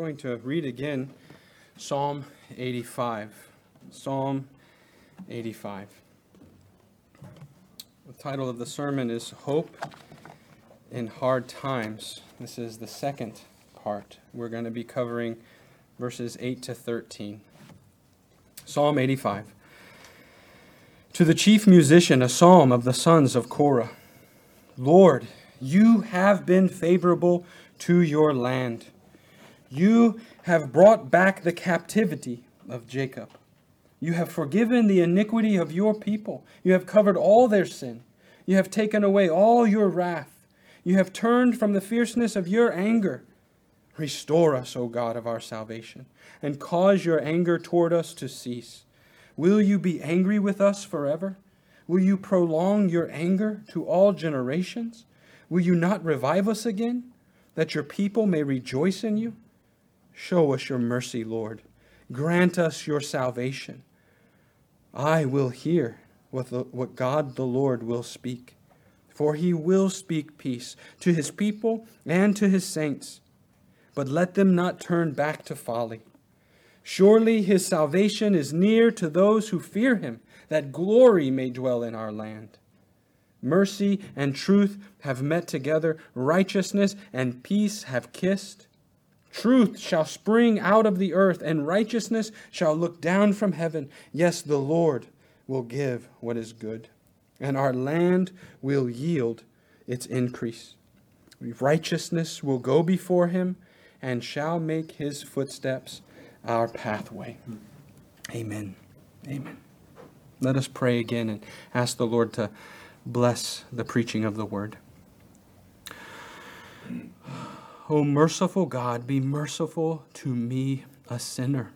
going to read again Psalm 85. Psalm 85. The title of the sermon is Hope in Hard Times. This is the second part. We're going to be covering verses 8 to 13. Psalm 85. To the chief musician, a psalm of the sons of Korah. Lord, you have been favorable to your land. You have brought back the captivity of Jacob. You have forgiven the iniquity of your people. You have covered all their sin. You have taken away all your wrath. You have turned from the fierceness of your anger. Restore us, O God of our salvation, and cause your anger toward us to cease. Will you be angry with us forever? Will you prolong your anger to all generations? Will you not revive us again, that your people may rejoice in you? Show us your mercy, Lord. Grant us your salvation. I will hear what, the, what God the Lord will speak, for he will speak peace to his people and to his saints. But let them not turn back to folly. Surely his salvation is near to those who fear him, that glory may dwell in our land. Mercy and truth have met together, righteousness and peace have kissed. Truth shall spring out of the earth, and righteousness shall look down from heaven. Yes, the Lord will give what is good, and our land will yield its increase. Righteousness will go before him, and shall make his footsteps our pathway. Amen. Amen. Let us pray again and ask the Lord to bless the preaching of the word. O merciful God, be merciful to me, a sinner.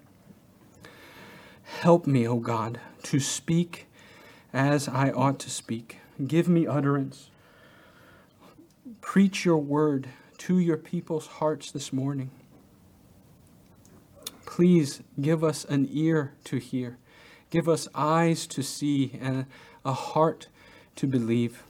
Help me, O God, to speak as I ought to speak. Give me utterance. Preach your word to your people's hearts this morning. Please give us an ear to hear. Give us eyes to see and a heart to believe.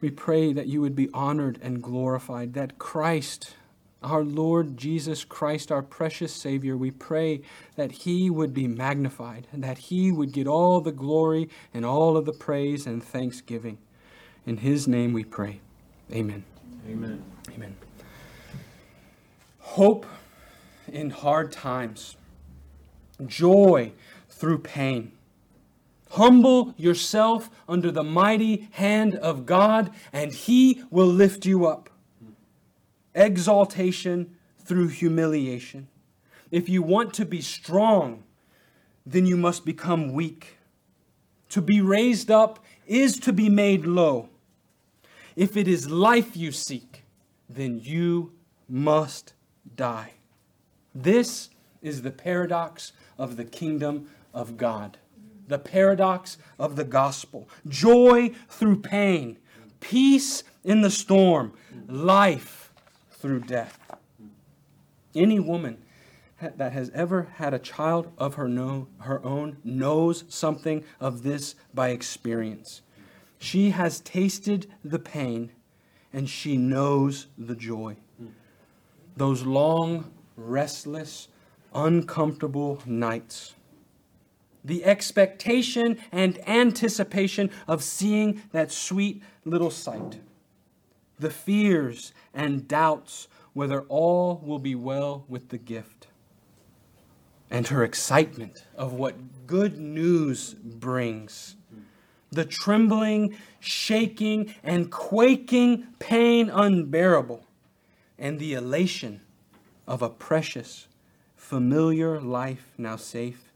We pray that you would be honored and glorified, that Christ, our Lord Jesus Christ, our precious Savior, we pray that He would be magnified and that He would get all the glory and all of the praise and thanksgiving. In His name we pray. Amen. Amen. Amen. Hope in hard times, joy through pain. Humble yourself under the mighty hand of God, and He will lift you up. Exaltation through humiliation. If you want to be strong, then you must become weak. To be raised up is to be made low. If it is life you seek, then you must die. This is the paradox of the kingdom of God the paradox of the gospel joy through pain, peace in the storm, life through death. Any woman that has ever had a child of her, know, her own knows something of this by experience. She has tasted the pain and she knows the joy. Those long, restless, uncomfortable nights the expectation and anticipation of seeing that sweet little sight, the fears and doubts whether all will be well with the gift, and her excitement of what good news brings, the trembling, shaking, and quaking pain unbearable, and the elation of a precious, familiar life now safe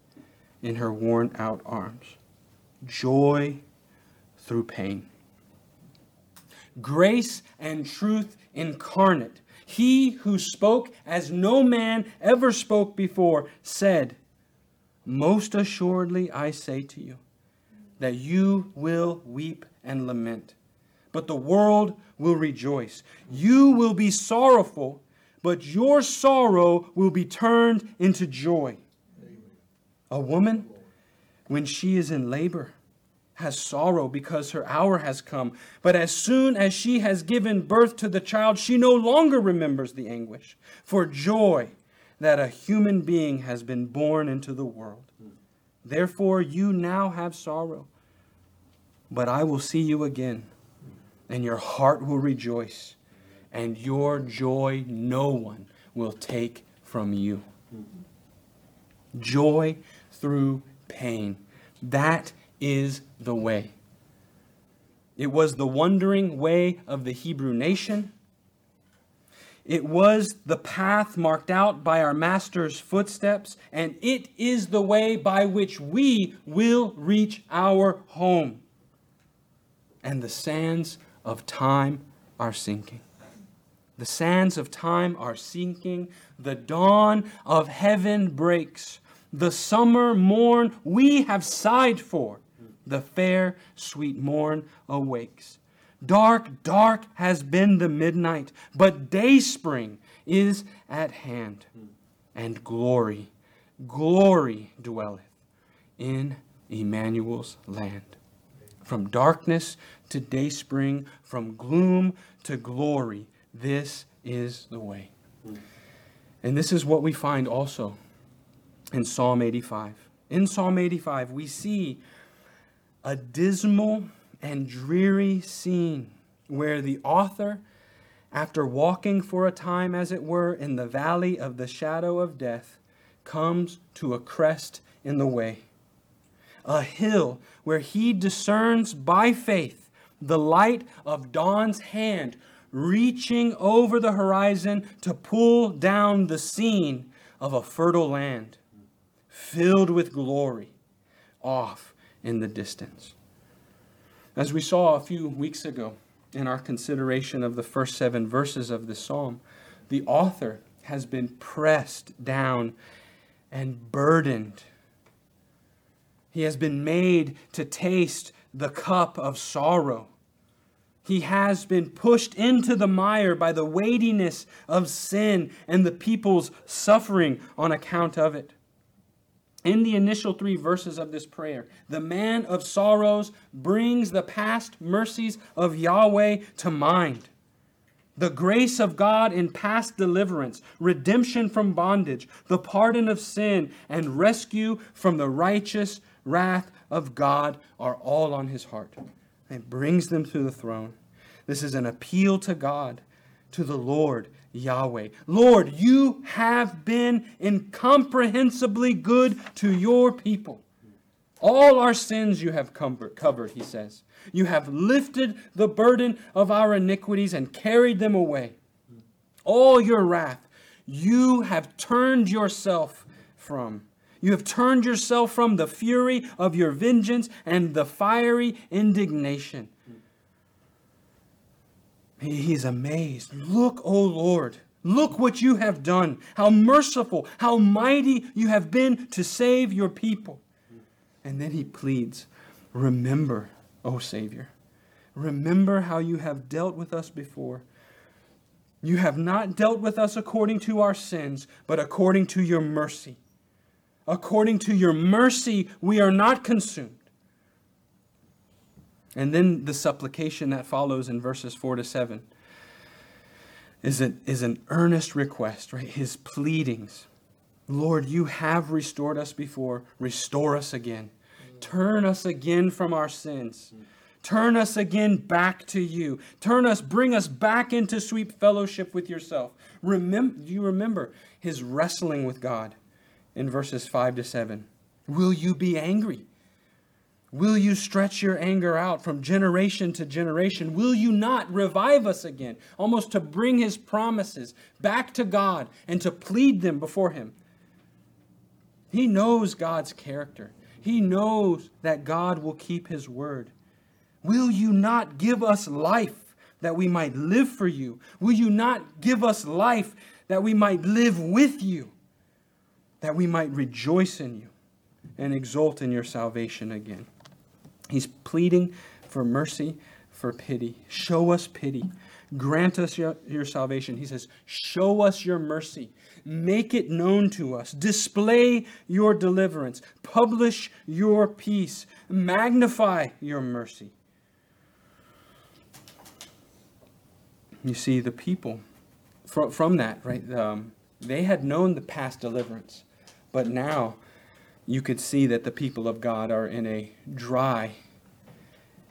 in her worn out arms. Joy through pain. Grace and truth incarnate. He who spoke as no man ever spoke before said, Most assuredly I say to you, that you will weep and lament, but the world will rejoice. You will be sorrowful, but your sorrow will be turned into joy. A woman, when she is in labor, has sorrow because her hour has come. But as soon as she has given birth to the child, she no longer remembers the anguish for joy that a human being has been born into the world. Therefore, you now have sorrow, but I will see you again, and your heart will rejoice, and your joy no one will take from you. Joy through pain. That is the way. It was the wandering way of the Hebrew nation. It was the path marked out by our Master's footsteps, and it is the way by which we will reach our home. And the sands of time are sinking. The sands of time are sinking. The dawn of heaven breaks. The summer morn we have sighed for. The fair, sweet morn awakes. Dark, dark has been the midnight, but dayspring is at hand, and glory, glory dwelleth in Emmanuel's land. From darkness to dayspring, from gloom to glory, this is the way. And this is what we find also in Psalm 85. In Psalm 85, we see a dismal and dreary scene where the author, after walking for a time, as it were, in the valley of the shadow of death, comes to a crest in the way, a hill where he discerns by faith the light of dawn's hand reaching over the horizon to pull down the scene of a fertile land filled with glory off in the distance. As we saw a few weeks ago in our consideration of the first seven verses of this psalm, the author has been pressed down and burdened. He has been made to taste the cup of sorrow. He has been pushed into the mire by the weightiness of sin and the people's suffering on account of it in the initial three verses of this prayer, the man of sorrows brings the past mercies of Yahweh to mind. The grace of God in past deliverance, redemption from bondage, the pardon of sin, and rescue from the righteous wrath of God are all on his heart. It brings them to the throne. This is an appeal to God, to the Lord, Yahweh. Lord, you have been incomprehensibly good to your people. All our sins you have covered, he says. You have lifted the burden of our iniquities and carried them away. All your wrath you have turned yourself from. You have turned yourself from the fury of your vengeance and the fiery indignation. He's amazed. Look, O Lord, look what you have done. How merciful, how mighty you have been to save your people. And then he pleads, Remember, O Savior. Remember how you have dealt with us before. You have not dealt with us according to our sins, but according to your mercy. According to your mercy, we are not consumed. And then the supplication that follows in verses 4 to 7 is, a, is an earnest request, right? His pleadings. Lord, you have restored us before. Restore us again. Turn us again from our sins. Turn us again back to you. Turn us, bring us back into sweet fellowship with yourself. Remember, do you remember his wrestling with God in verses 5 to 7. Will you be angry? Will you stretch your anger out from generation to generation? Will you not revive us again? Almost to bring his promises back to God and to plead them before him. He knows God's character. He knows that God will keep his word. Will you not give us life that we might live for you? Will you not give us life that we might live with you? That we might rejoice in you and exult in your salvation again? He's pleading for mercy, for pity. Show us pity. Grant us your, your, salvation. He says, Show us your mercy. Make it known to us. Display your deliverance. Publish your peace. Magnify your mercy. You see, the people, from, from that, right? Um, They had known the past deliverance, but now you could see that the people of God are in a dry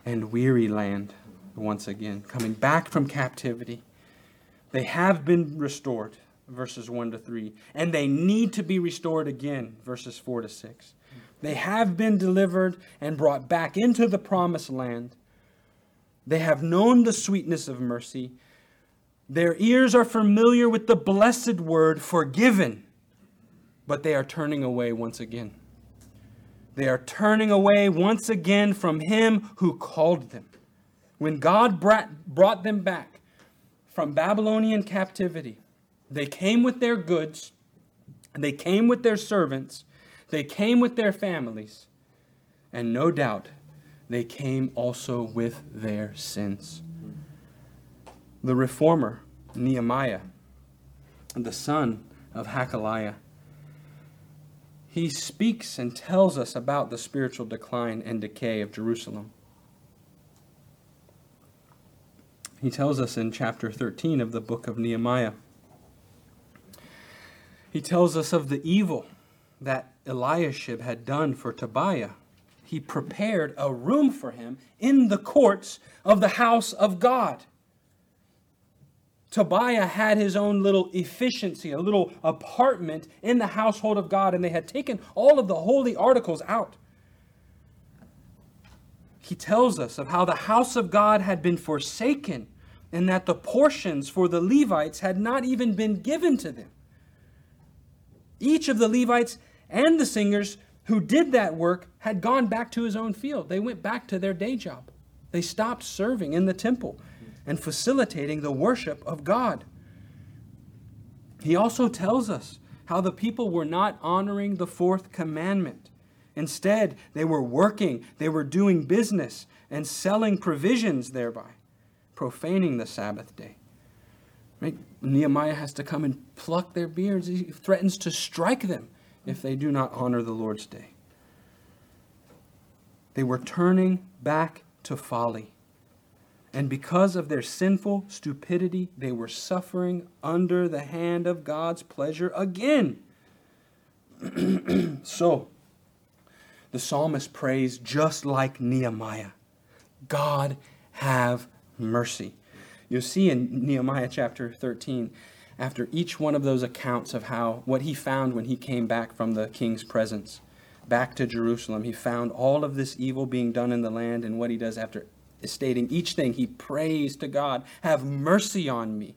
and weary land once again, coming back from captivity. They have been restored, verses 1 to 3, and they need to be restored again, verses 4 to 6. They have been delivered and brought back into the promised land. They have known the sweetness of mercy. Their ears are familiar with the blessed word, forgiven, but they are turning away once again. They are turning away once again from Him who called them. When God brought them back from Babylonian captivity, they came with their goods, they came with their servants, they came with their families, and no doubt they came also with their sins. The reformer, Nehemiah, the son of Hachaliah, he speaks and tells us about the spiritual decline and decay of Jerusalem. He tells us in chapter 13 of the book of Nehemiah. He tells us of the evil that Eliashib had done for Tobiah. He prepared a room for him in the courts of the house of God. Tobiah had his own little efficiency, a little apartment in the household of God, and they had taken all of the holy articles out. He tells us of how the house of God had been forsaken and that the portions for the Levites had not even been given to them. Each of the Levites and the singers who did that work had gone back to his own field. They went back to their day job. They stopped serving in the temple and facilitating the worship of God. He also tells us how the people were not honoring the fourth commandment. Instead, they were working, they were doing business, and selling provisions thereby, profaning the Sabbath day. Right? Nehemiah has to come and pluck their beards. He threatens to strike them if they do not honor the Lord's day. They were turning back to folly. And because of their sinful stupidity, they were suffering under the hand of God's pleasure again. so, the psalmist prays just like Nehemiah God, have mercy. You'll see in Nehemiah chapter 13, after each one of those accounts of how what he found when he came back from the king's presence, back to Jerusalem, he found all of this evil being done in the land, and what he does after stating each thing, he prays to God, Have mercy on me.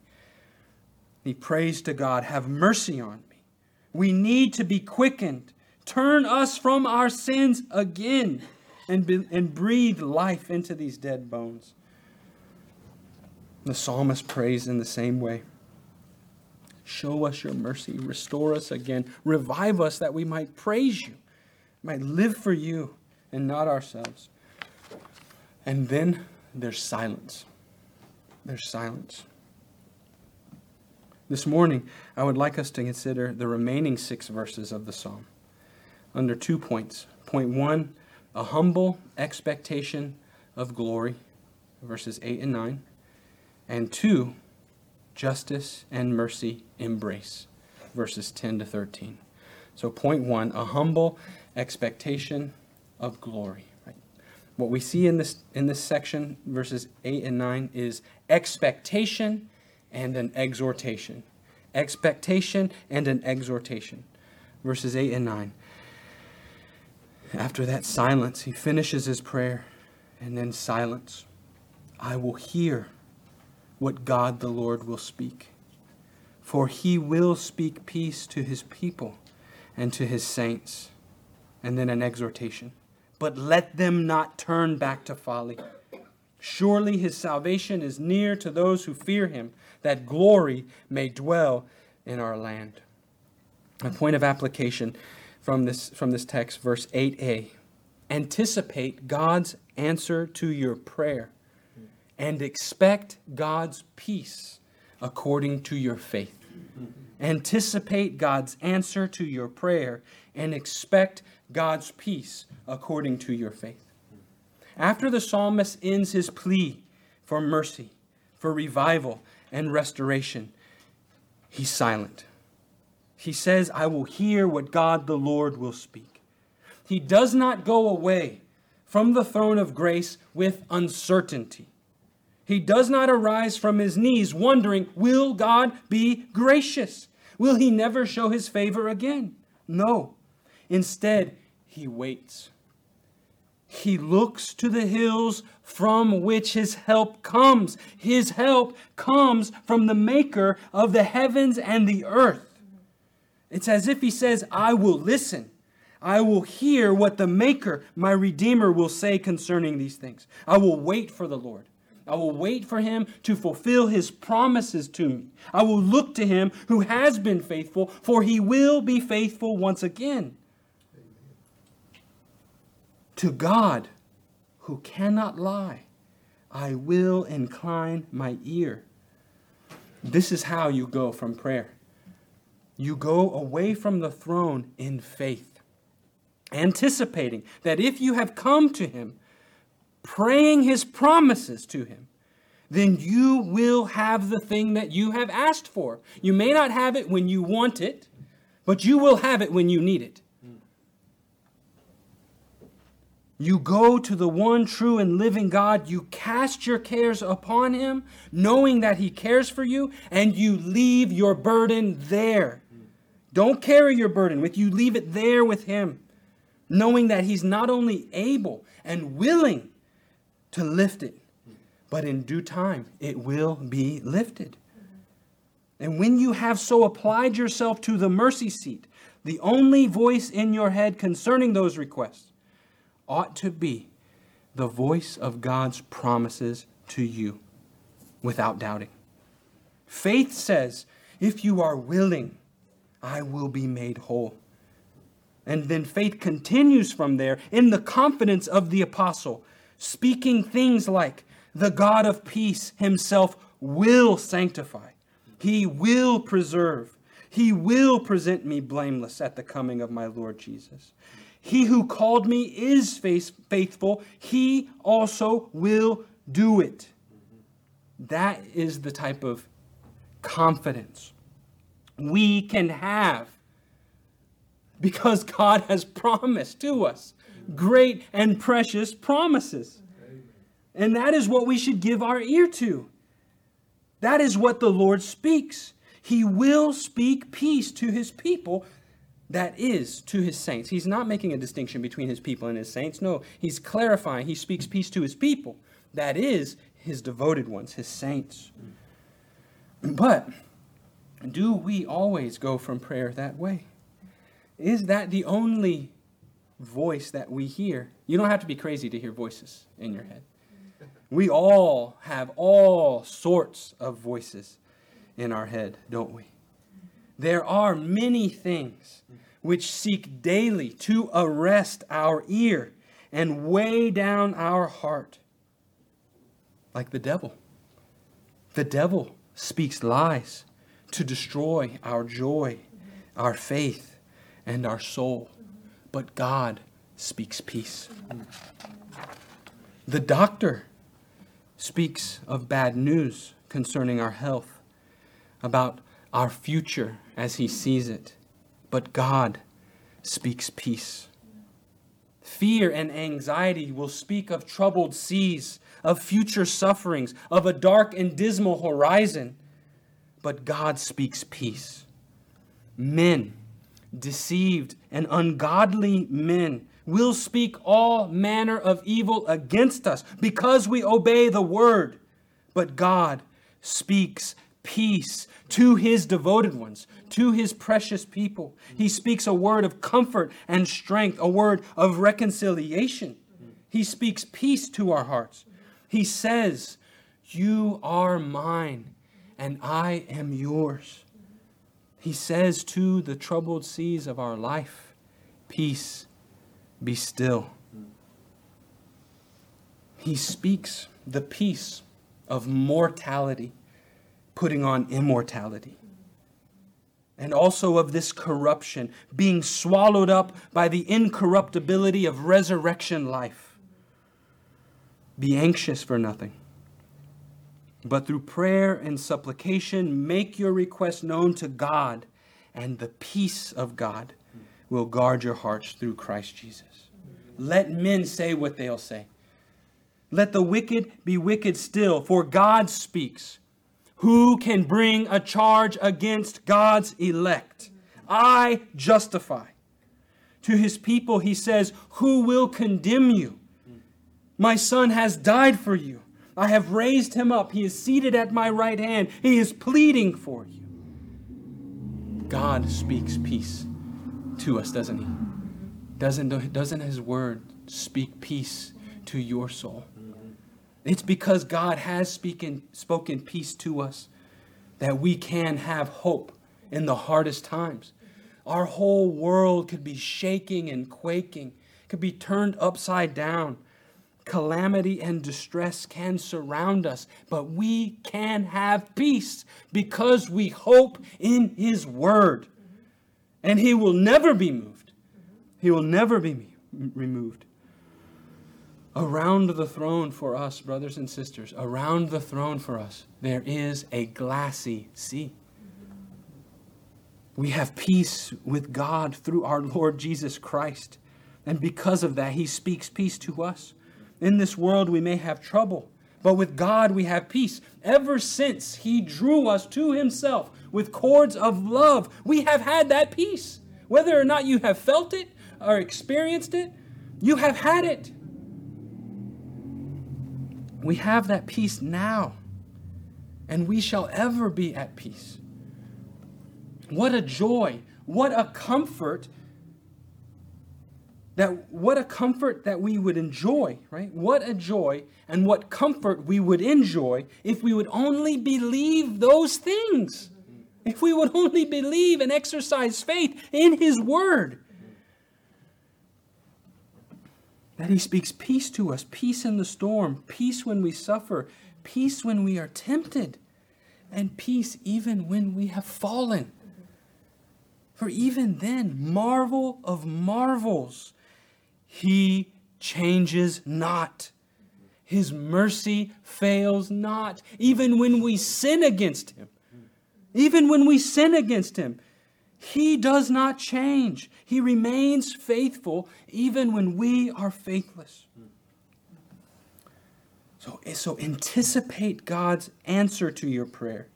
He prays to God, Have mercy on me. We need to be quickened. Turn us from our sins again and, be, and breathe life into these dead bones. The psalmist prays in the same way. Show us your mercy. Restore us again. Revive us that we might praise you, might live for you and not ourselves. And then there's silence. There's silence. This morning, I would like us to consider the remaining six verses of the psalm under two points. Point one, a humble expectation of glory, verses 8 and 9. And two, justice and mercy embrace, verses 10 to 13. So, point one, a humble expectation of glory. What we see in this, in this section, verses 8 and 9, is expectation and an exhortation. Expectation and an exhortation. Verses 8 and 9. After that silence, he finishes his prayer, and then silence. I will hear what God the Lord will speak. For he will speak peace to his people and to his saints. And then an exhortation. But let them not turn back to folly. Surely his salvation is near to those who fear him, that glory may dwell in our land. A point of application from this, from this text, verse 8a. Anticipate God's answer to your prayer and expect God's peace according to your faith. Anticipate God's answer to your prayer and expect God's peace according to your faith. After the psalmist ends his plea for mercy, for revival and restoration, he's silent. He says, I will hear what God the Lord will speak. He does not go away from the throne of grace with uncertainty. He does not arise from his knees wondering, Will God be gracious? Will he never show his favor again? No. Instead, he waits. He looks to the hills from which his help comes. His help comes from the maker of the heavens and the earth. It's as if he says, I will listen. I will hear what the maker, my redeemer, will say concerning these things. I will wait for the Lord. I will wait for him to fulfill his promises to me. I will look to him who has been faithful, for he will be faithful once again. To God, who cannot lie, I will incline my ear. This is how you go from prayer. You go away from the throne in faith, anticipating that if you have come to him, praying his promises to him, then you will have the thing that you have asked for. You may not have it when you want it, but you will have it when you need it. You go to the one true and living God. You cast your cares upon him, knowing that he cares for you, and you leave your burden there. Don't carry your burden with you, leave it there with him, knowing that he's not only able and willing to lift it, but in due time it will be lifted. And when you have so applied yourself to the mercy seat, the only voice in your head concerning those requests ought to be the voice of God's promises to you without doubting. Faith says, If you are willing, I will be made whole. And then faith continues from there in the confidence of the apostle, speaking things like, The God of peace himself will sanctify, he will preserve, he will present me blameless at the coming of my Lord Jesus. He who called me is faithful. He also will do it. That is the type of confidence we can have because God has promised to us great and precious promises. And that is what we should give our ear to. That is what the Lord speaks. He will speak peace to his people that is to his saints. He's not making a distinction between his people and his saints. No, he's clarifying. He speaks peace to his people. That is his devoted ones, his saints. But do we always go from prayer that way? Is that the only voice that we hear? You don't have to be crazy to hear voices in your head. We all have all sorts of voices in our head, don't we? There are many things which seek daily to arrest our ear and weigh down our heart, like the devil. The devil speaks lies to destroy our joy, our faith, and our soul. But God speaks peace. The doctor speaks of bad news concerning our health, about our future as he sees it. But God speaks peace. Fear and anxiety will speak of troubled seas, of future sufferings, of a dark and dismal horizon. But God speaks peace. Men, deceived and ungodly men, will speak all manner of evil against us because we obey the word. But God speaks peace to his devoted ones, to his precious people. He speaks a word of comfort and strength, a word of reconciliation. He speaks peace to our hearts. He says, You are mine, and I am yours. He says to the troubled seas of our life, Peace, be still. He speaks the peace of mortality putting on immortality. And also of this corruption being swallowed up by the incorruptibility of resurrection life. Be anxious for nothing, but through prayer and supplication, make your request known to God, and the peace of God will guard your hearts through Christ Jesus. Let men say what they'll say. Let the wicked be wicked still, for God speaks. Who can bring a charge against God's elect? I justify. To his people, he says, Who will condemn you? My son has died for you. I have raised him up. He is seated at my right hand. He is pleading for you. God speaks peace to us, doesn't he? Doesn't, doesn't his word speak peace to your soul? It's because God has speaking, spoken peace to us that we can have hope in the hardest times. Our whole world could be shaking and quaking, could be turned upside down. Calamity and distress can surround us, but we can have peace because we hope in His Word. And He will never be moved. He will never be removed. Around the throne for us, brothers and sisters, around the throne for us, there is a glassy sea. We have peace with God through our Lord Jesus Christ. And because of that, He speaks peace to us. In this world, we may have trouble, but with God, we have peace. Ever since He drew us to Himself with cords of love, we have had that peace. Whether or not you have felt it or experienced it, you have had it. We have that peace now, and we shall ever be at peace. What a joy, what a comfort that what a comfort that we would enjoy, right? What a joy and what comfort we would enjoy if we would only believe those things. If we would only believe and exercise faith in his word. That he speaks peace to us, peace in the storm, peace when we suffer, peace when we are tempted, and peace even when we have fallen. For even then, marvel of marvels, he changes not. His mercy fails not, even when we sin against him. Even when we sin against him, he does not change. He remains faithful even when we are faithless. So, eh, so anticipate God's answer to your prayer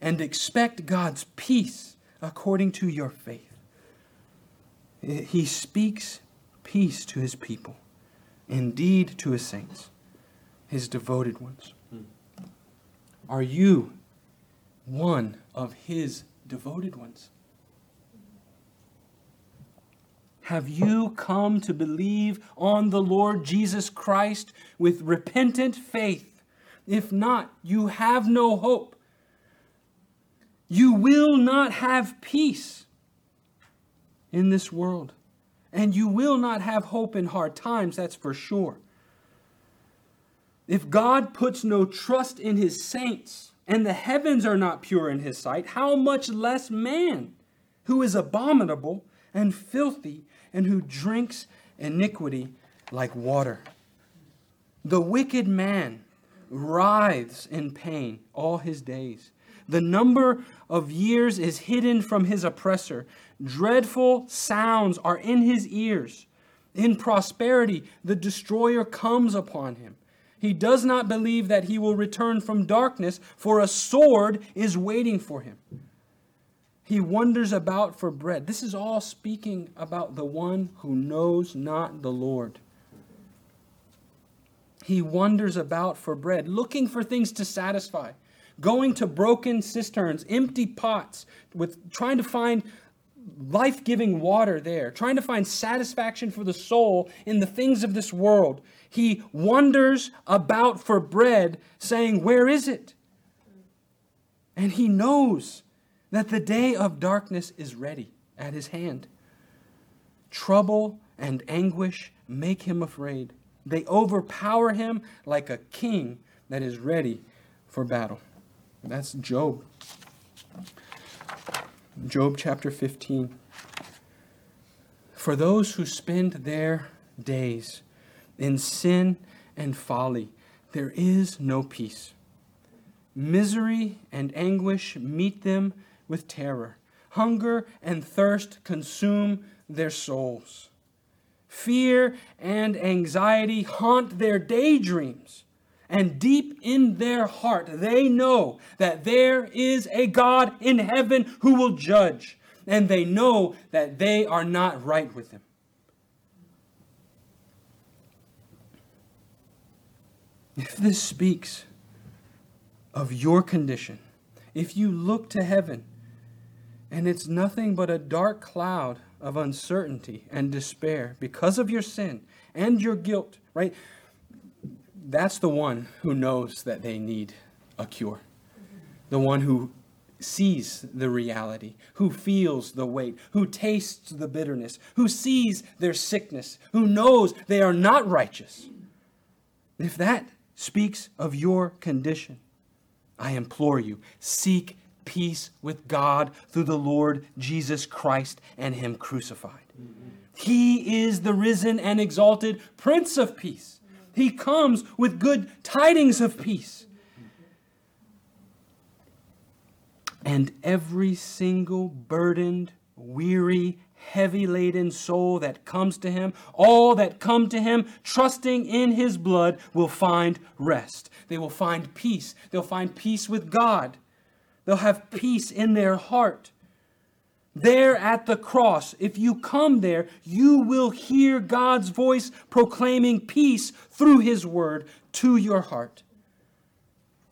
and expect God's peace according to your faith. Eh, he speaks peace to his people, indeed to his saints, his devoted ones. Hmm. Are you one of his devoted ones? Have you come to believe on the Lord Jesus Christ with repentant faith? If not, you have no hope. You will not have peace in this world. And you will not have hope in hard times, that's for sure. If God puts no trust in his saints, and the heavens are not pure in his sight, how much less man, who is abominable and filthy and who drinks iniquity like water. The wicked man writhes in pain all his days. The number of years is hidden from his oppressor. Dreadful sounds are in his ears. In prosperity, the destroyer comes upon him. He does not believe that he will return from darkness, for a sword is waiting for him. He wanders about for bread. This is all speaking about the one who knows not the Lord. He wanders about for bread, looking for things to satisfy, going to broken cisterns, empty pots, with trying to find life-giving water there, trying to find satisfaction for the soul in the things of this world. He wanders about for bread, saying, "Where is it?" And he knows that the day of darkness is ready at his hand. Trouble and anguish make him afraid. They overpower him like a king that is ready for battle. That's Job. Job chapter 15. For those who spend their days in sin and folly, there is no peace. Misery and anguish meet them with terror. hunger and thirst consume their souls. Fear and anxiety haunt their daydreams. And deep in their heart, they know that there is a God in heaven who will judge. And they know that they are not right with him. If this speaks of your condition, if you look to heaven and it's nothing but a dark cloud of uncertainty and despair because of your sin and your guilt, right? That's the one who knows that they need a cure. The one who sees the reality, who feels the weight, who tastes the bitterness, who sees their sickness, who knows they are not righteous. If that speaks of your condition, I implore you, seek peace with God through the Lord Jesus Christ and Him crucified. Mm-hmm. He is the risen and exalted Prince of Peace. He comes with good tidings of peace. And every single burdened, weary, heavy laden soul that comes to him, all that come to him, trusting in his blood, will find rest. They will find peace. They'll find peace with God. They'll have peace in their heart. There at the cross, if you come there, you will hear God's voice proclaiming peace through his word to your heart.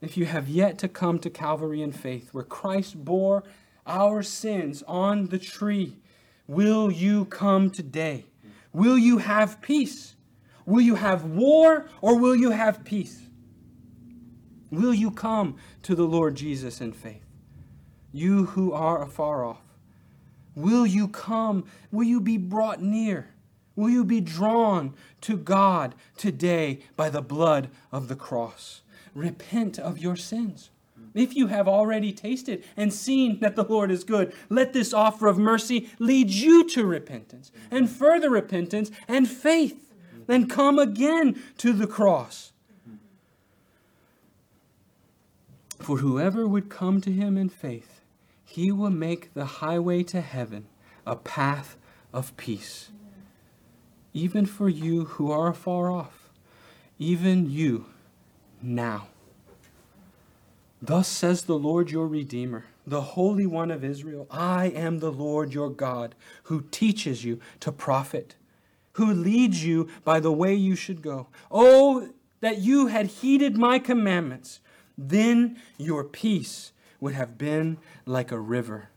If you have yet to come to Calvary in faith, where Christ bore our sins on the tree, will you come today? Will you have peace? Will you have war or will you have peace? Will you come to the Lord Jesus in faith? You who are afar off. Will you come? Will you be brought near? Will you be drawn to God today by the blood of the cross? Repent of your sins. If you have already tasted and seen that the Lord is good, let this offer of mercy lead you to repentance and further repentance and faith. Then come again to the cross For whoever would come to him in faith, he will make the highway to heaven a path of peace. Even for you who are far off, even you now. Thus says the Lord your Redeemer, the Holy One of Israel I am the Lord your God, who teaches you to profit, who leads you by the way you should go. Oh, that you had heeded my commandments then your peace would have been like a river,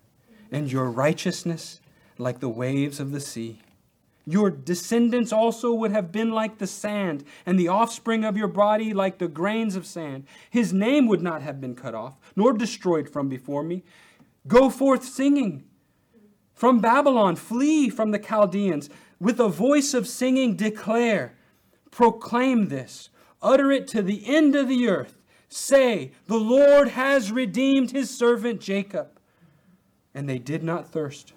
and your righteousness like the waves of the sea. Your descendants also would have been like the sand, and the offspring of your body like the grains of sand. His name would not have been cut off, nor destroyed from before me. Go forth singing. From Babylon, flee from the Chaldeans. With a voice of singing, declare, proclaim this, utter it to the end of the earth. Say, The Lord has redeemed his servant Jacob. And they did not thirst.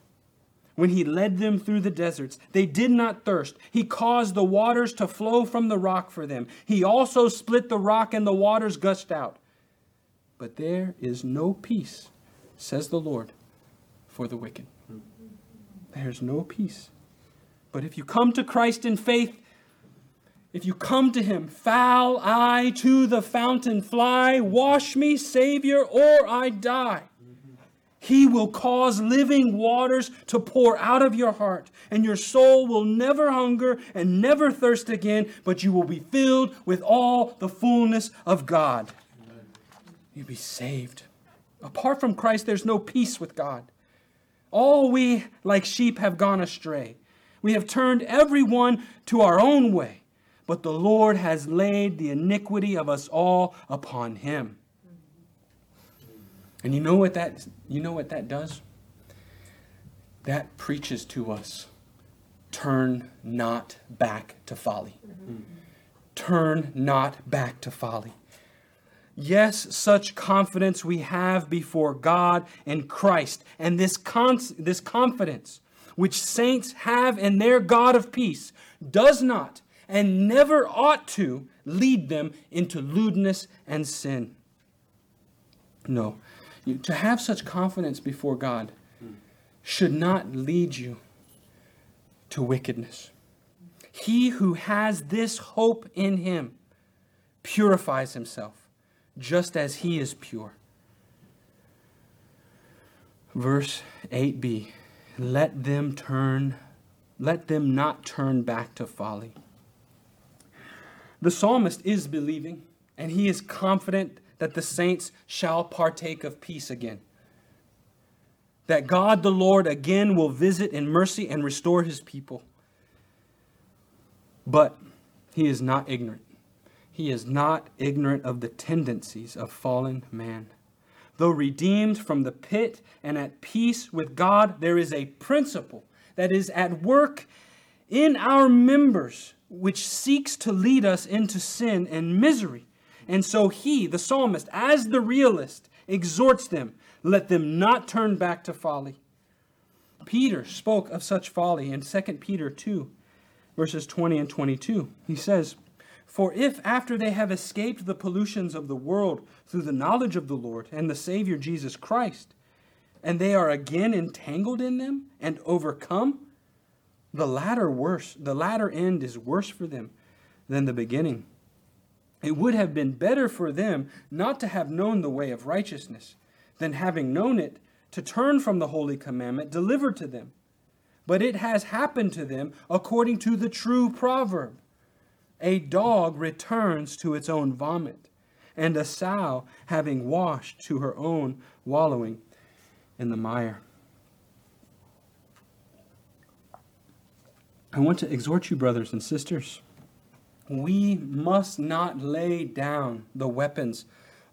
When he led them through the deserts, they did not thirst. He caused the waters to flow from the rock for them. He also split the rock, and the waters gushed out. But there is no peace, says the Lord, for the wicked. There's no peace. But if you come to Christ in faith, if you come to him, foul I to the fountain fly, wash me, Savior, or I die. He will cause living waters to pour out of your heart, and your soul will never hunger and never thirst again, but you will be filled with all the fullness of God. You'll be saved. Apart from Christ, there's no peace with God. All we, like sheep, have gone astray. We have turned everyone to our own way but the Lord has laid the iniquity of us all upon him. And you know what that you know what that does? That preaches to us turn not back to folly. Mm-hmm. Turn not back to folly. Yes, such confidence we have before God and Christ, and this, this confidence which saints have in their God of peace does not and never ought to lead them into lewdness and sin. No. to have such confidence before God should not lead you to wickedness. He who has this hope in him purifies himself, just as he is pure. Verse 8b Let them turn, let them not turn back to folly. The psalmist is believing, and he is confident that the saints shall partake of peace again. That God the Lord again will visit in mercy and restore his people. But he is not ignorant. He is not ignorant of the tendencies of fallen man. Though redeemed from the pit and at peace with God, there is a principle that is at work in our members which seeks to lead us into sin and misery. And so he, the psalmist, as the realist, exhorts them let them not turn back to folly. Peter spoke of such folly in 2 Peter 2, verses 20 and 22. He says, For if after they have escaped the pollutions of the world through the knowledge of the Lord and the Savior Jesus Christ, and they are again entangled in them and overcome, the latter worse, the latter end is worse for them than the beginning. It would have been better for them not to have known the way of righteousness than having known it to turn from the holy commandment delivered to them. But it has happened to them according to the true proverb A dog returns to its own vomit, and a sow, having washed to her own wallowing in the mire. I want to exhort you, brothers and sisters. We must not lay down the weapons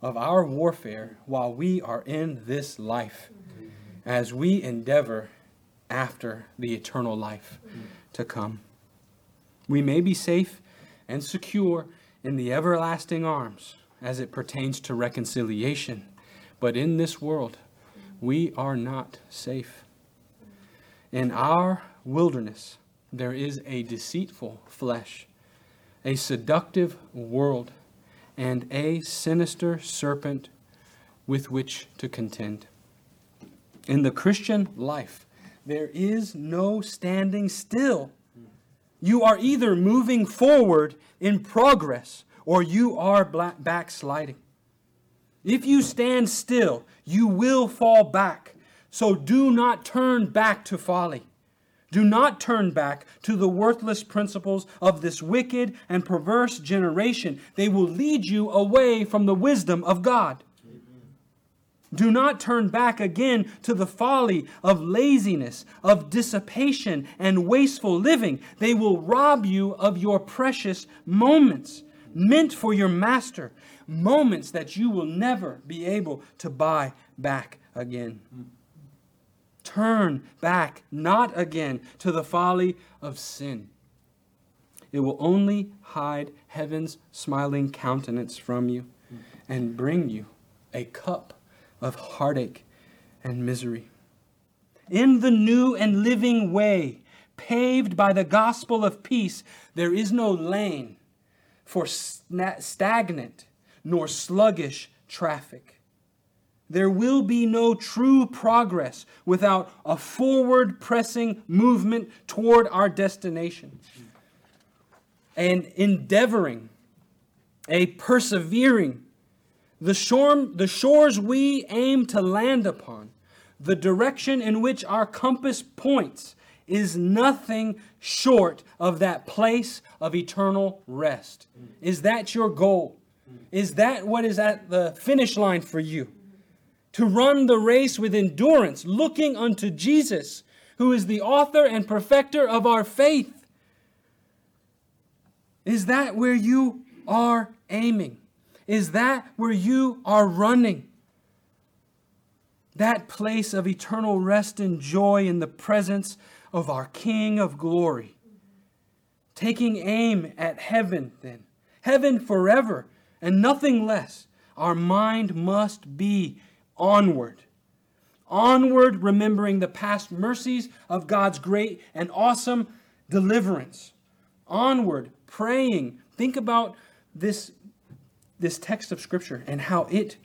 of our warfare while we are in this life as we endeavor after the eternal life to come. We may be safe and secure in the everlasting arms as it pertains to reconciliation, but in this world, we are not safe. In our wilderness, there is a deceitful flesh, a seductive world, and a sinister serpent with which to contend. In the Christian life, there is no standing still. You are either moving forward in progress or you are backsliding. If you stand still, you will fall back. So do not turn back to folly. Do not turn back to the worthless principles of this wicked and perverse generation. They will lead you away from the wisdom of God. Do not turn back again to the folly of laziness, of dissipation, and wasteful living. They will rob you of your precious moments meant for your master, moments that you will never be able to buy back again. Turn back, not again, to the folly of sin. It will only hide heaven's smiling countenance from you and bring you a cup of heartache and misery. In the new and living way, paved by the gospel of peace, there is no lane for stagnant nor sluggish traffic. There will be no true progress without a forward pressing movement toward our destination. And endeavoring, a persevering, the, shore, the shores we aim to land upon, the direction in which our compass points, is nothing short of that place of eternal rest. Is that your goal? Is that what is at the finish line for you? To run the race with endurance, looking unto Jesus, who is the author and perfecter of our faith. Is that where you are aiming? Is that where you are running? That place of eternal rest and joy in the presence of our King of glory. Taking aim at heaven, then. Heaven forever and nothing less. Our mind must be onward. Onward, remembering the past mercies of God's great and awesome deliverance. Onward, praying. Think about this, this text of Scripture and how it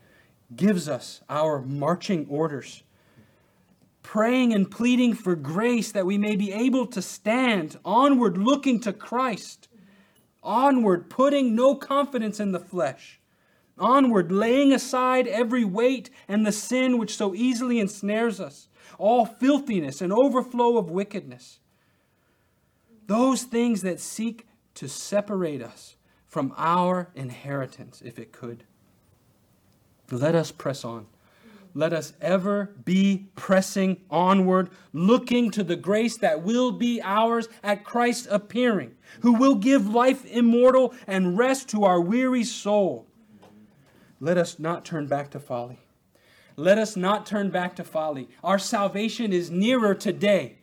gives us our marching orders. praying and pleading for grace that we may be able to stand onward, looking to Christ, onward, putting no confidence in the flesh, onward, laying aside every weight and the sin which so easily ensnares us, all filthiness and overflow of wickedness. Those things that seek to separate us from our inheritance, if it could. Let us press on let us ever be pressing onward, looking to the grace that will be ours at Christ's appearing, who will give life immortal and rest to our weary soul. Let us not turn back to folly. Let us not turn back to folly. Our salvation is nearer today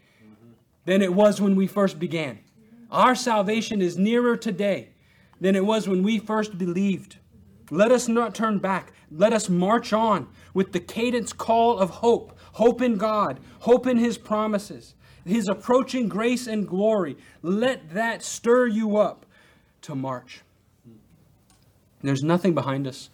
than it was when we first began. Our salvation is nearer today than it was when we first believed. Let us not turn back. Let us march on with the cadence call of hope hope in God, hope in His promises, His approaching grace and glory. Let that stir you up to march. There's nothing behind us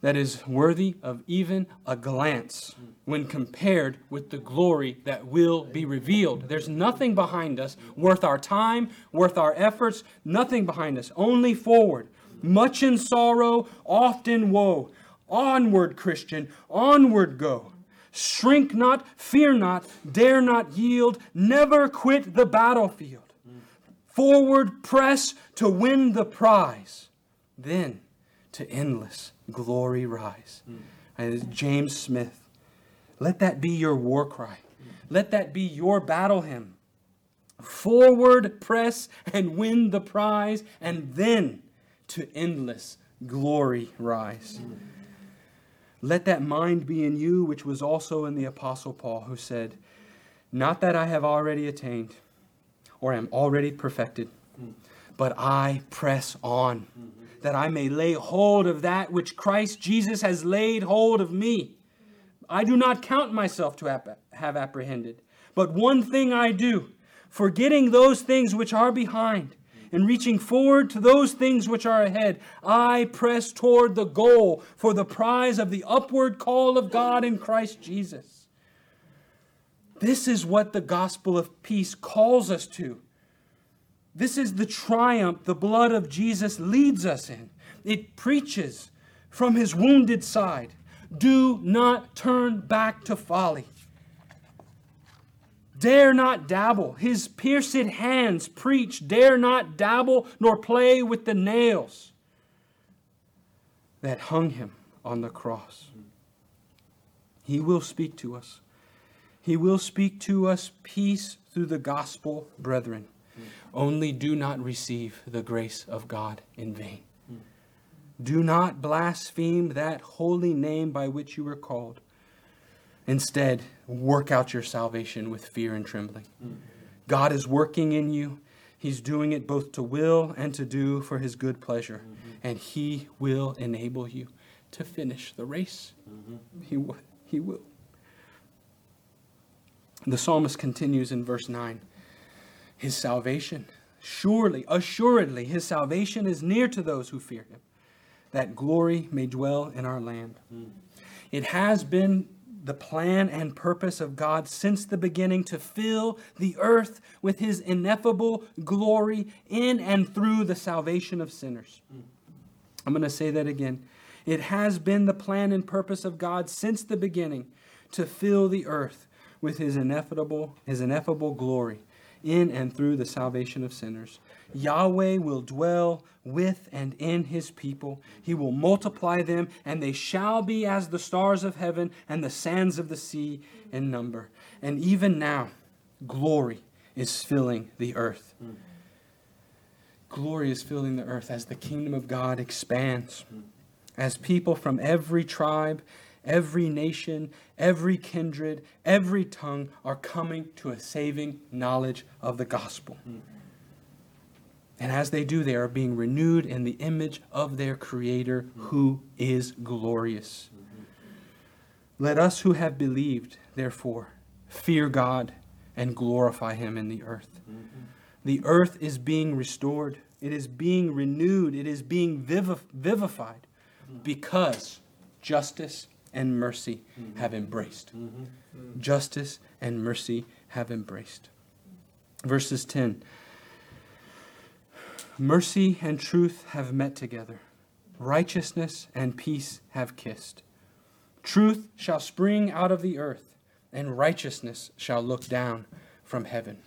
that is worthy of even a glance when compared with the glory that will be revealed. There's nothing behind us worth our time, worth our efforts, nothing behind us, only forward much in sorrow, oft in woe. Onward, Christian, onward go. Shrink not, fear not, dare not yield, never quit the battlefield. Forward press to win the prize, then to endless glory rise. Hmm. And James Smith. Let that be your war cry. Hmm. Let that be your battle hymn. Forward press and win the prize, and then to endless glory rise. Hmm. Let that mind be in you, which was also in the Apostle Paul, who said, Not that I have already attained or am already perfected, but I press on, that I may lay hold of that which Christ Jesus has laid hold of me. I do not count myself to have apprehended, but one thing I do, forgetting those things which are behind and reaching forward to those things which are ahead, I press toward the goal for the prize of the upward call of God in Christ Jesus. This is what the gospel of peace calls us to. This is the triumph the blood of Jesus leads us in. It preaches from his wounded side do not turn back to folly. Dare not dabble. His pierced hands preach. Dare not dabble nor play with the nails that hung him on the cross. He will speak to us. He will speak to us peace through the gospel, brethren. Only do not receive the grace of God in vain. Do not blaspheme that holy name by which you were called. Instead, work out your salvation with fear and trembling. God is working in you. He's doing it both to will and to do for his good pleasure. Mm-hmm. And he will enable you to finish the race. Mm-hmm. He, will. he will. The psalmist continues in verse 9 His salvation, surely, assuredly, his salvation is near to those who fear him, that glory may dwell in our land. Mm. It has been the plan and purpose of God since the beginning to fill the earth with his ineffable glory in and through the salvation of sinners. I'm going to say that again. It has been the plan and purpose of God since the beginning to fill the earth with his ineffable his ineffable glory in and through the salvation of sinners. Yahweh will dwell with and in his people. He will multiply them, and they shall be as the stars of heaven and the sands of the sea in number. And even now, glory is filling the earth. Glory is filling the earth as the kingdom of God expands, as people from every tribe every nation, every kindred, every tongue are coming to a saving knowledge of the gospel. And as they do, they are being renewed in the image of their Creator who is glorious. Let us who have believed, therefore, fear God and glorify Him in the earth. The earth is being restored, it is being renewed, it is being vivified because justice and mercy have embraced. Justice and mercy have embraced. Verses 10 Mercy and truth have met together, righteousness and peace have kissed. Truth shall spring out of the earth, and righteousness shall look down from heaven.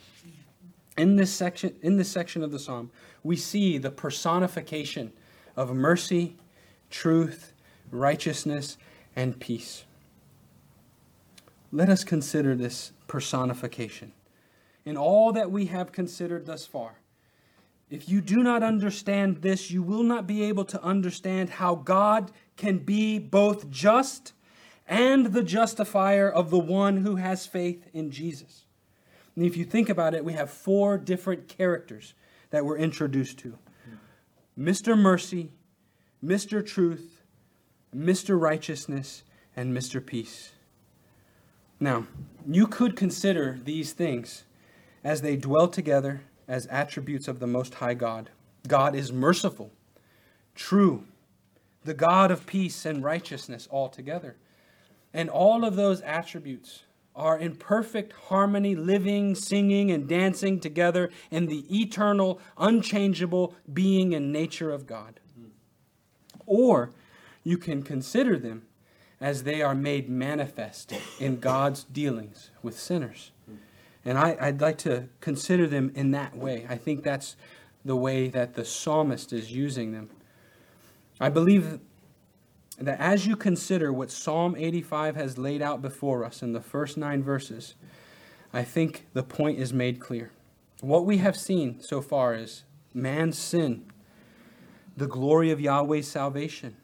In this section, in this section of the psalm, we see the personification of mercy, truth, righteousness, and peace. Let us consider this personification. In all that we have considered thus far, if you do not understand this, you will not be able to understand how God can be both just and the justifier of the one who has faith in Jesus. And if you think about it, we have four different characters that we're introduced to Mr. Mercy, Mr. Truth, Mr. Righteousness, and Mr. Peace. Now, you could consider these things as they dwell together as attributes of the Most High God. God is merciful, true, the God of peace and righteousness altogether. And all of those attributes are in perfect harmony, living, singing, and dancing together in the eternal, unchangeable being and nature of God. Or you can consider them as they are made manifest in God's dealings with sinners. And I, would like to consider them in that way. I think that's the way that the psalmist is using them. I believe that as you consider what Psalm 85 has laid out before us in the first nine verses, I think the point is made clear. What we have seen so far is man's sin, the glory of Yahweh's salvation,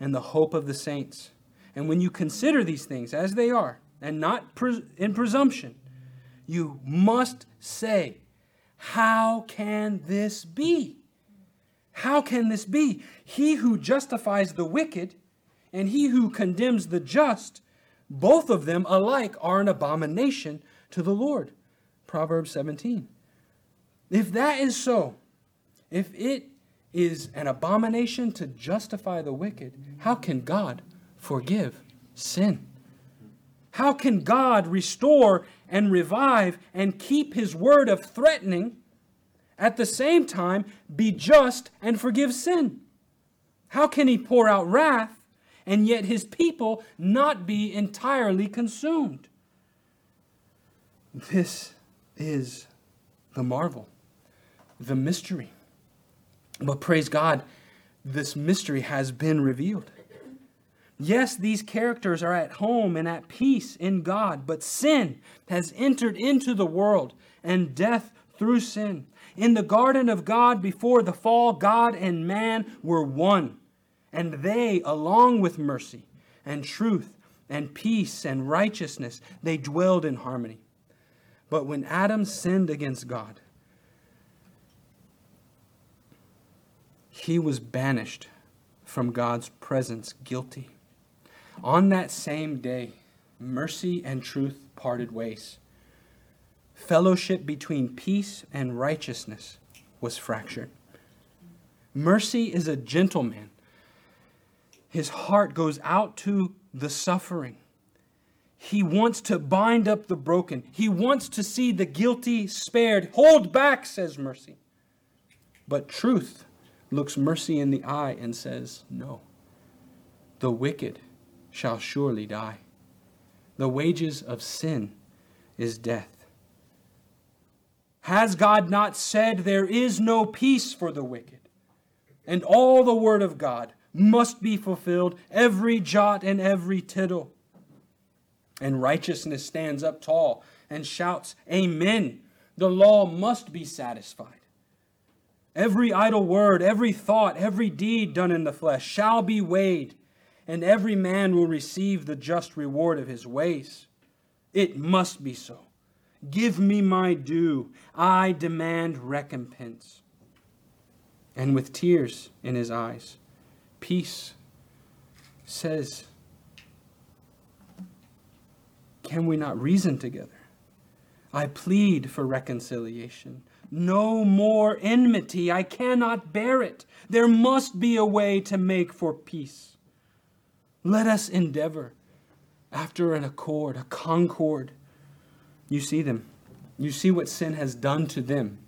and the hope of the saints. And when you consider these things as they are, and not pres- in presumption, you must say, How can this be? How can this be? He who justifies the wicked and he who condemns the just, both of them alike are an abomination to the Lord. Proverbs 17. If that is so, if it is an abomination to justify the wicked, how can God forgive sin? How can God restore and revive and keep his word of threatening at the same time be just and forgive sin? How can he pour out wrath and yet his people not be entirely consumed. This is the marvel, the mystery. But praise God, this mystery has been revealed. Yes, these characters are at home and at peace in God, but sin has entered into the world and death through sin. In the garden of God before the fall, God and man were one and they, along with mercy and truth and peace and righteousness, they dwelled in harmony. But when Adam sinned against God, he was banished from God's presence guilty. On that same day, mercy and truth parted ways. Fellowship between peace and righteousness was fractured. Mercy is a gentleman his heart goes out to the suffering. He wants to bind up the broken. He wants to see the guilty spared. Hold back, says mercy. But truth looks mercy in the eye and says, No. The wicked shall surely die. The wages of sin is death. Has God not said there is no peace for the wicked? And all the word of God must be fulfilled, every jot and every tittle. And righteousness stands up tall and shouts, Amen. The law must be satisfied. Every idle word, every thought, every deed done in the flesh shall be weighed, and every man will receive the just reward of his ways. It must be so. Give me my due. I demand recompense. And with tears in his eyes, peace says, Can we not reason together? I plead for reconciliation. No more enmity. I cannot bear it. There must be a way to make for peace. Let us endeavor after an accord, a concord. You see them. You see what sin has done to them.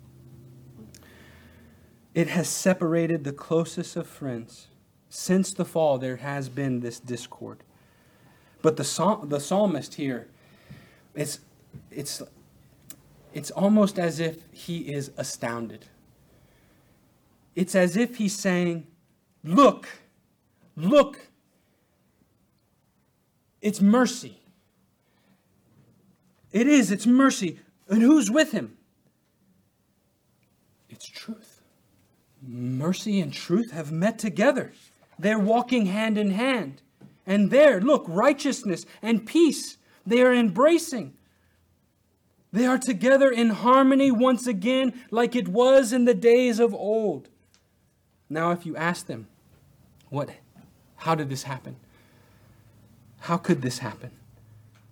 It has separated the closest of friends. Since the fall, there has been this discord. But the, the psalmist here, it's, it's, it's almost as if he is astounded. It's as if he's saying, Look, look, it's mercy. It is, it's mercy. And who's with him? It's truth. Mercy and truth have met together. They're walking hand in hand. And there, look, righteousness and peace, they are embracing. They are together in harmony once again, like it was in the days of old. Now, if you ask them, what, how did this happen? How could this happen?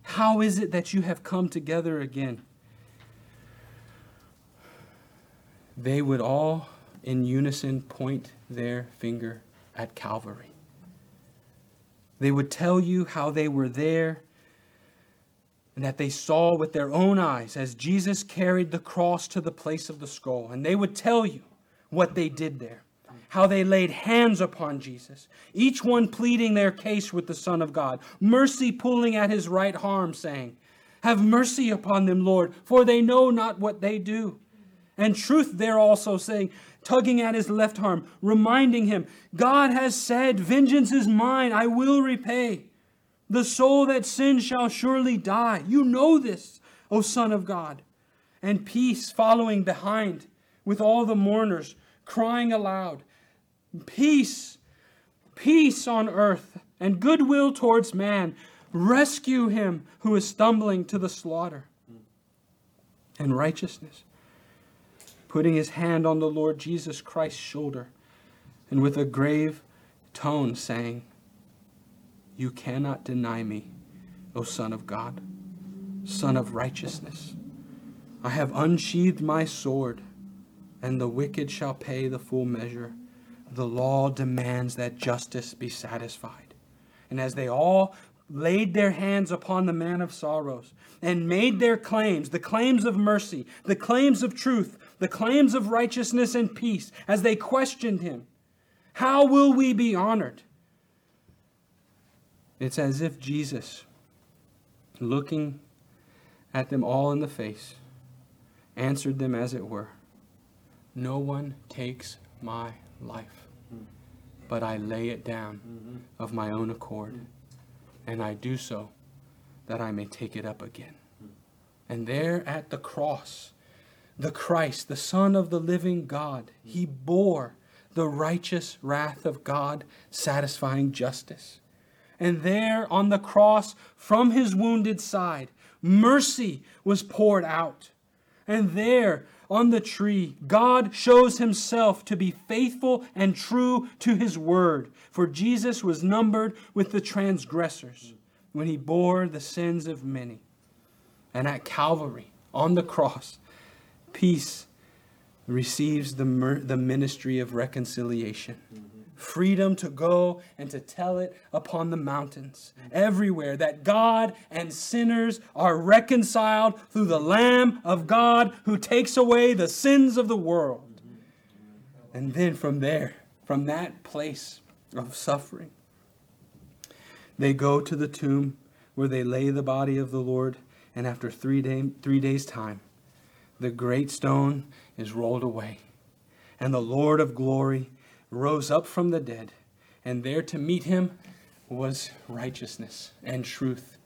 How is it that you have come together again? They would all in unison point their finger at Calvary. They would tell you how they were there and that they saw with their own eyes as Jesus carried the cross to the place of the skull. And they would tell you what they did there, how they laid hands upon Jesus, each one pleading their case with the Son of God, mercy pulling at his right arm, saying, Have mercy upon them, Lord, for they know not what they do. And truth there also saying, tugging at his left arm, reminding him, God has said, Vengeance is mine, I will repay. The soul that sins shall surely die. You know this, O Son of God. And peace following behind, with all the mourners crying aloud, Peace, peace on earth, and goodwill towards man. Rescue him who is stumbling to the slaughter. And righteousness putting his hand on the Lord Jesus Christ's shoulder, and with a grave tone saying, You cannot deny me, O Son of God, Son of righteousness. I have unsheathed my sword, and the wicked shall pay the full measure. The law demands that justice be satisfied. And as they all laid their hands upon the man of sorrows and made their claims, the claims of mercy, the claims of truth, the claims of righteousness and peace, as they questioned him. How will we be honored? It's as if Jesus, looking at them all in the face, answered them as it were No one takes my life, but I lay it down of my own accord and I do so that I may take it up again. And there at the cross, the Christ, the Son of the living God, he bore the righteous wrath of God, satisfying justice. And there on the cross, from his wounded side, mercy was poured out. And there on the tree, God shows himself to be faithful and true to his word, for Jesus was numbered with the transgressors when he bore the sins of many. And at Calvary, on the cross, peace receives the, the ministry of reconciliation. Freedom to go and to tell it upon the mountains, everywhere, that God and sinners are reconciled through the Lamb of God who takes away the sins of the world. And then from there, from that place of suffering, they go to the tomb where they lay the body of the Lord, and after three, day, three days' time, the great stone is rolled away, and the Lord of glory rose up from the dead, and there to meet him was righteousness and truth,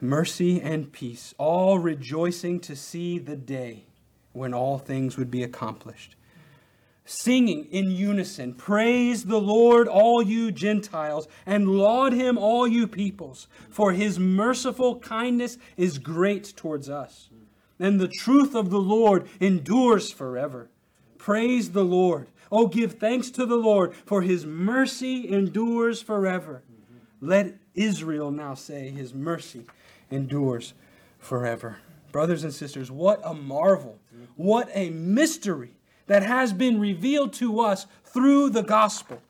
mercy and peace, all rejoicing to see the day when all things would be accomplished singing in unison Praise the Lord, all you Gentiles, and laud him, all you peoples, for his merciful kindness is great towards us. And the truth of the Lord endures forever. Praise the Lord. Oh, give thanks to the Lord, for his mercy endures forever. Let Israel now say, His mercy endures forever. Brothers and sisters, what a marvel! What a mystery! that has been revealed to us through the gospel.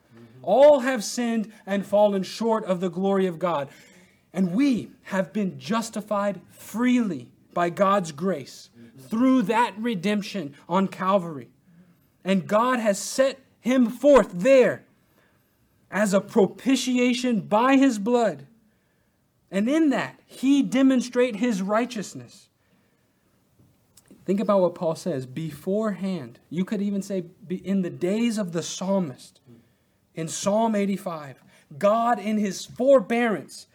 All have sinned and fallen short of the glory of God. And we have been justified freely by God's grace through that redemption on Calvary. And God has set him forth there as a propitiation by his blood. And in that, he demonstrate his righteousness. Think about what Paul says beforehand. You could even say in the days of the psalmist in Psalm 85, God in his forbearance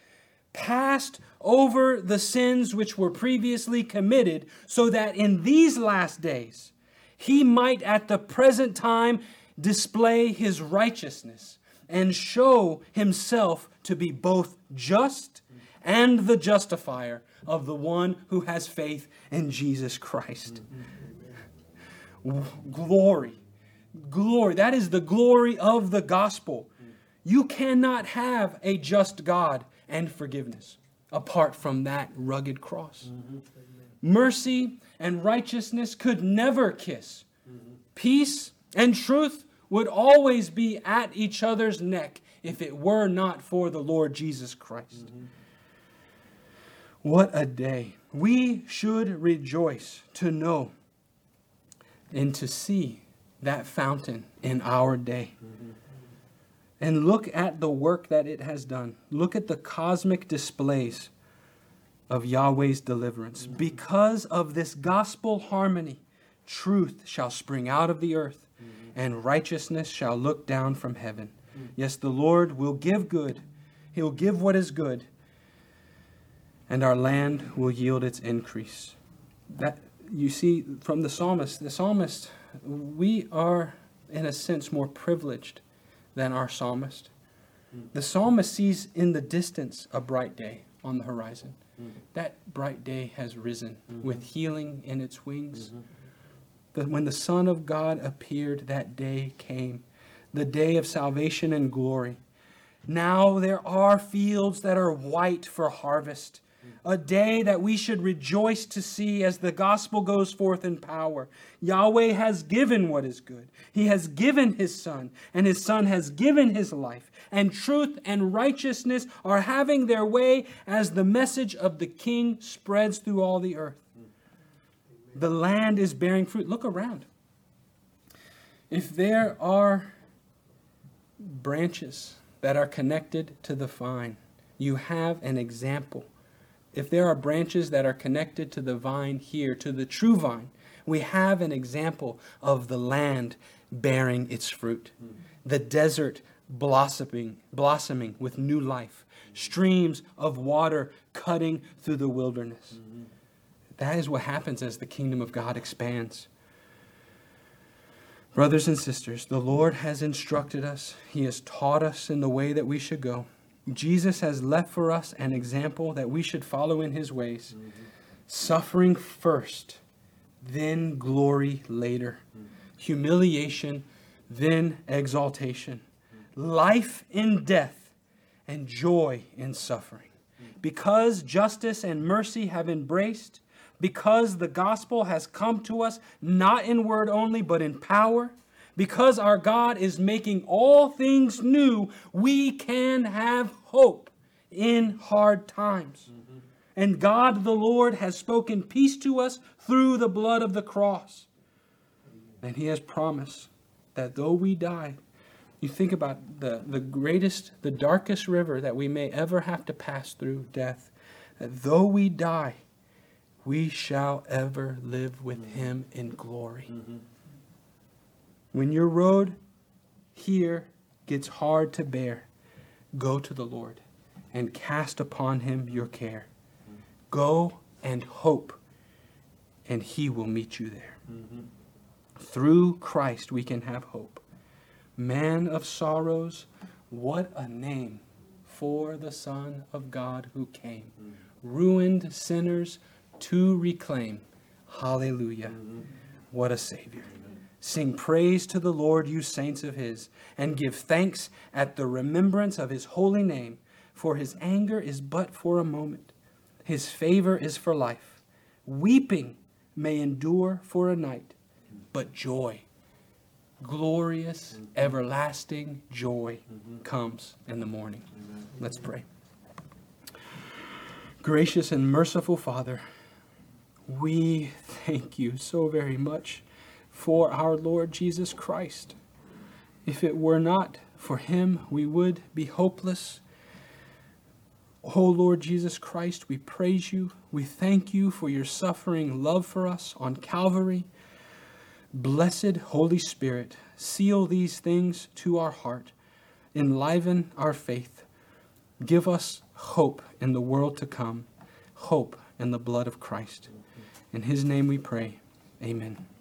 passed over the sins which were previously committed so that in these last days he might at the present time display his righteousness and show himself to be both just and the justifier of the one who has faith in Jesus Christ. Glory. Glory. That is the glory of the gospel. You cannot have a just God and forgiveness apart from that rugged cross. Mm-hmm. Mercy and righteousness could never kiss. Mm-hmm. Peace and truth would always be at each other's neck if it were not for the Lord Jesus Christ. Mm-hmm. What a day. We should rejoice to know and to see that fountain in our day. Mm-hmm. And look at the work that it has done. Look at the cosmic displays of Yahweh's deliverance. Because of this gospel harmony, truth shall spring out of the earth, and righteousness shall look down from heaven. Yes, the Lord will give good, He'll give what is good and our land will yield its increase. That you see from the psalmist, the psalmist, we are in a sense more privileged than our psalmist. The psalmist sees in the distance a bright day on the horizon. That bright day has risen mm-hmm. with healing in its wings. Mm-hmm. But when the Son of God appeared, that day came, the day of salvation and glory. Now there are fields that are white for harvest a day that we should rejoice to see as the gospel goes forth in power. Yahweh has given what is good. He has given his Son, and his Son has given his life. And truth and righteousness are having their way as the message of the King spreads through all the earth. The land is bearing fruit. Look around. If there are branches that are connected to the vine, you have an example if there are branches that are connected to the vine here, to the true vine, we have an example of the land bearing its fruit, the desert blossoming, blossoming with new life, streams of water cutting through the wilderness. That is what happens as the kingdom of God expands. Brothers and sisters, the Lord has instructed us, He has taught us in the way that we should go. Jesus has left for us an example that we should follow in his ways. Mm-hmm. Suffering first, then glory later. Mm-hmm. Humiliation, then exaltation. Mm-hmm. Life in death, and joy in suffering. Because justice and mercy have embraced, because the gospel has come to us not in word only, but in power because our God is making all things new, we can have hope in hard times. Mm-hmm. And God the Lord has spoken peace to us through the blood of the cross. And He has promised that though we die, you think about the, the greatest, the darkest river that we may ever have to pass through death, that though we die, we shall ever live with. Him in glory. Mm-hmm. When your road here gets hard to bear, go to the Lord and cast upon him your care. Go and hope, and he will meet you there. Mm-hmm. Through Christ, we can have hope. Man of sorrows, what a name for the Son of God who came. Mm-hmm. Ruined sinners to reclaim. Hallelujah. Mm-hmm. What a Savior. Sing praise to the Lord, you saints of his, and give thanks at the remembrance of his holy name, for his anger is but for a moment, his favor is for life. Weeping may endure for a night, but joy, glorious, everlasting joy, comes in the morning. Let's pray. Gracious and merciful Father, we thank you so very much for our Lord Jesus Christ. If it were not for him, we would be hopeless. Oh Lord Jesus Christ, we praise you. We thank you for your suffering love for us on Calvary. Blessed Holy Spirit, seal these things to our heart, enliven our faith, give us hope in the world to come, hope in the blood of Christ. In his name we pray. Amen.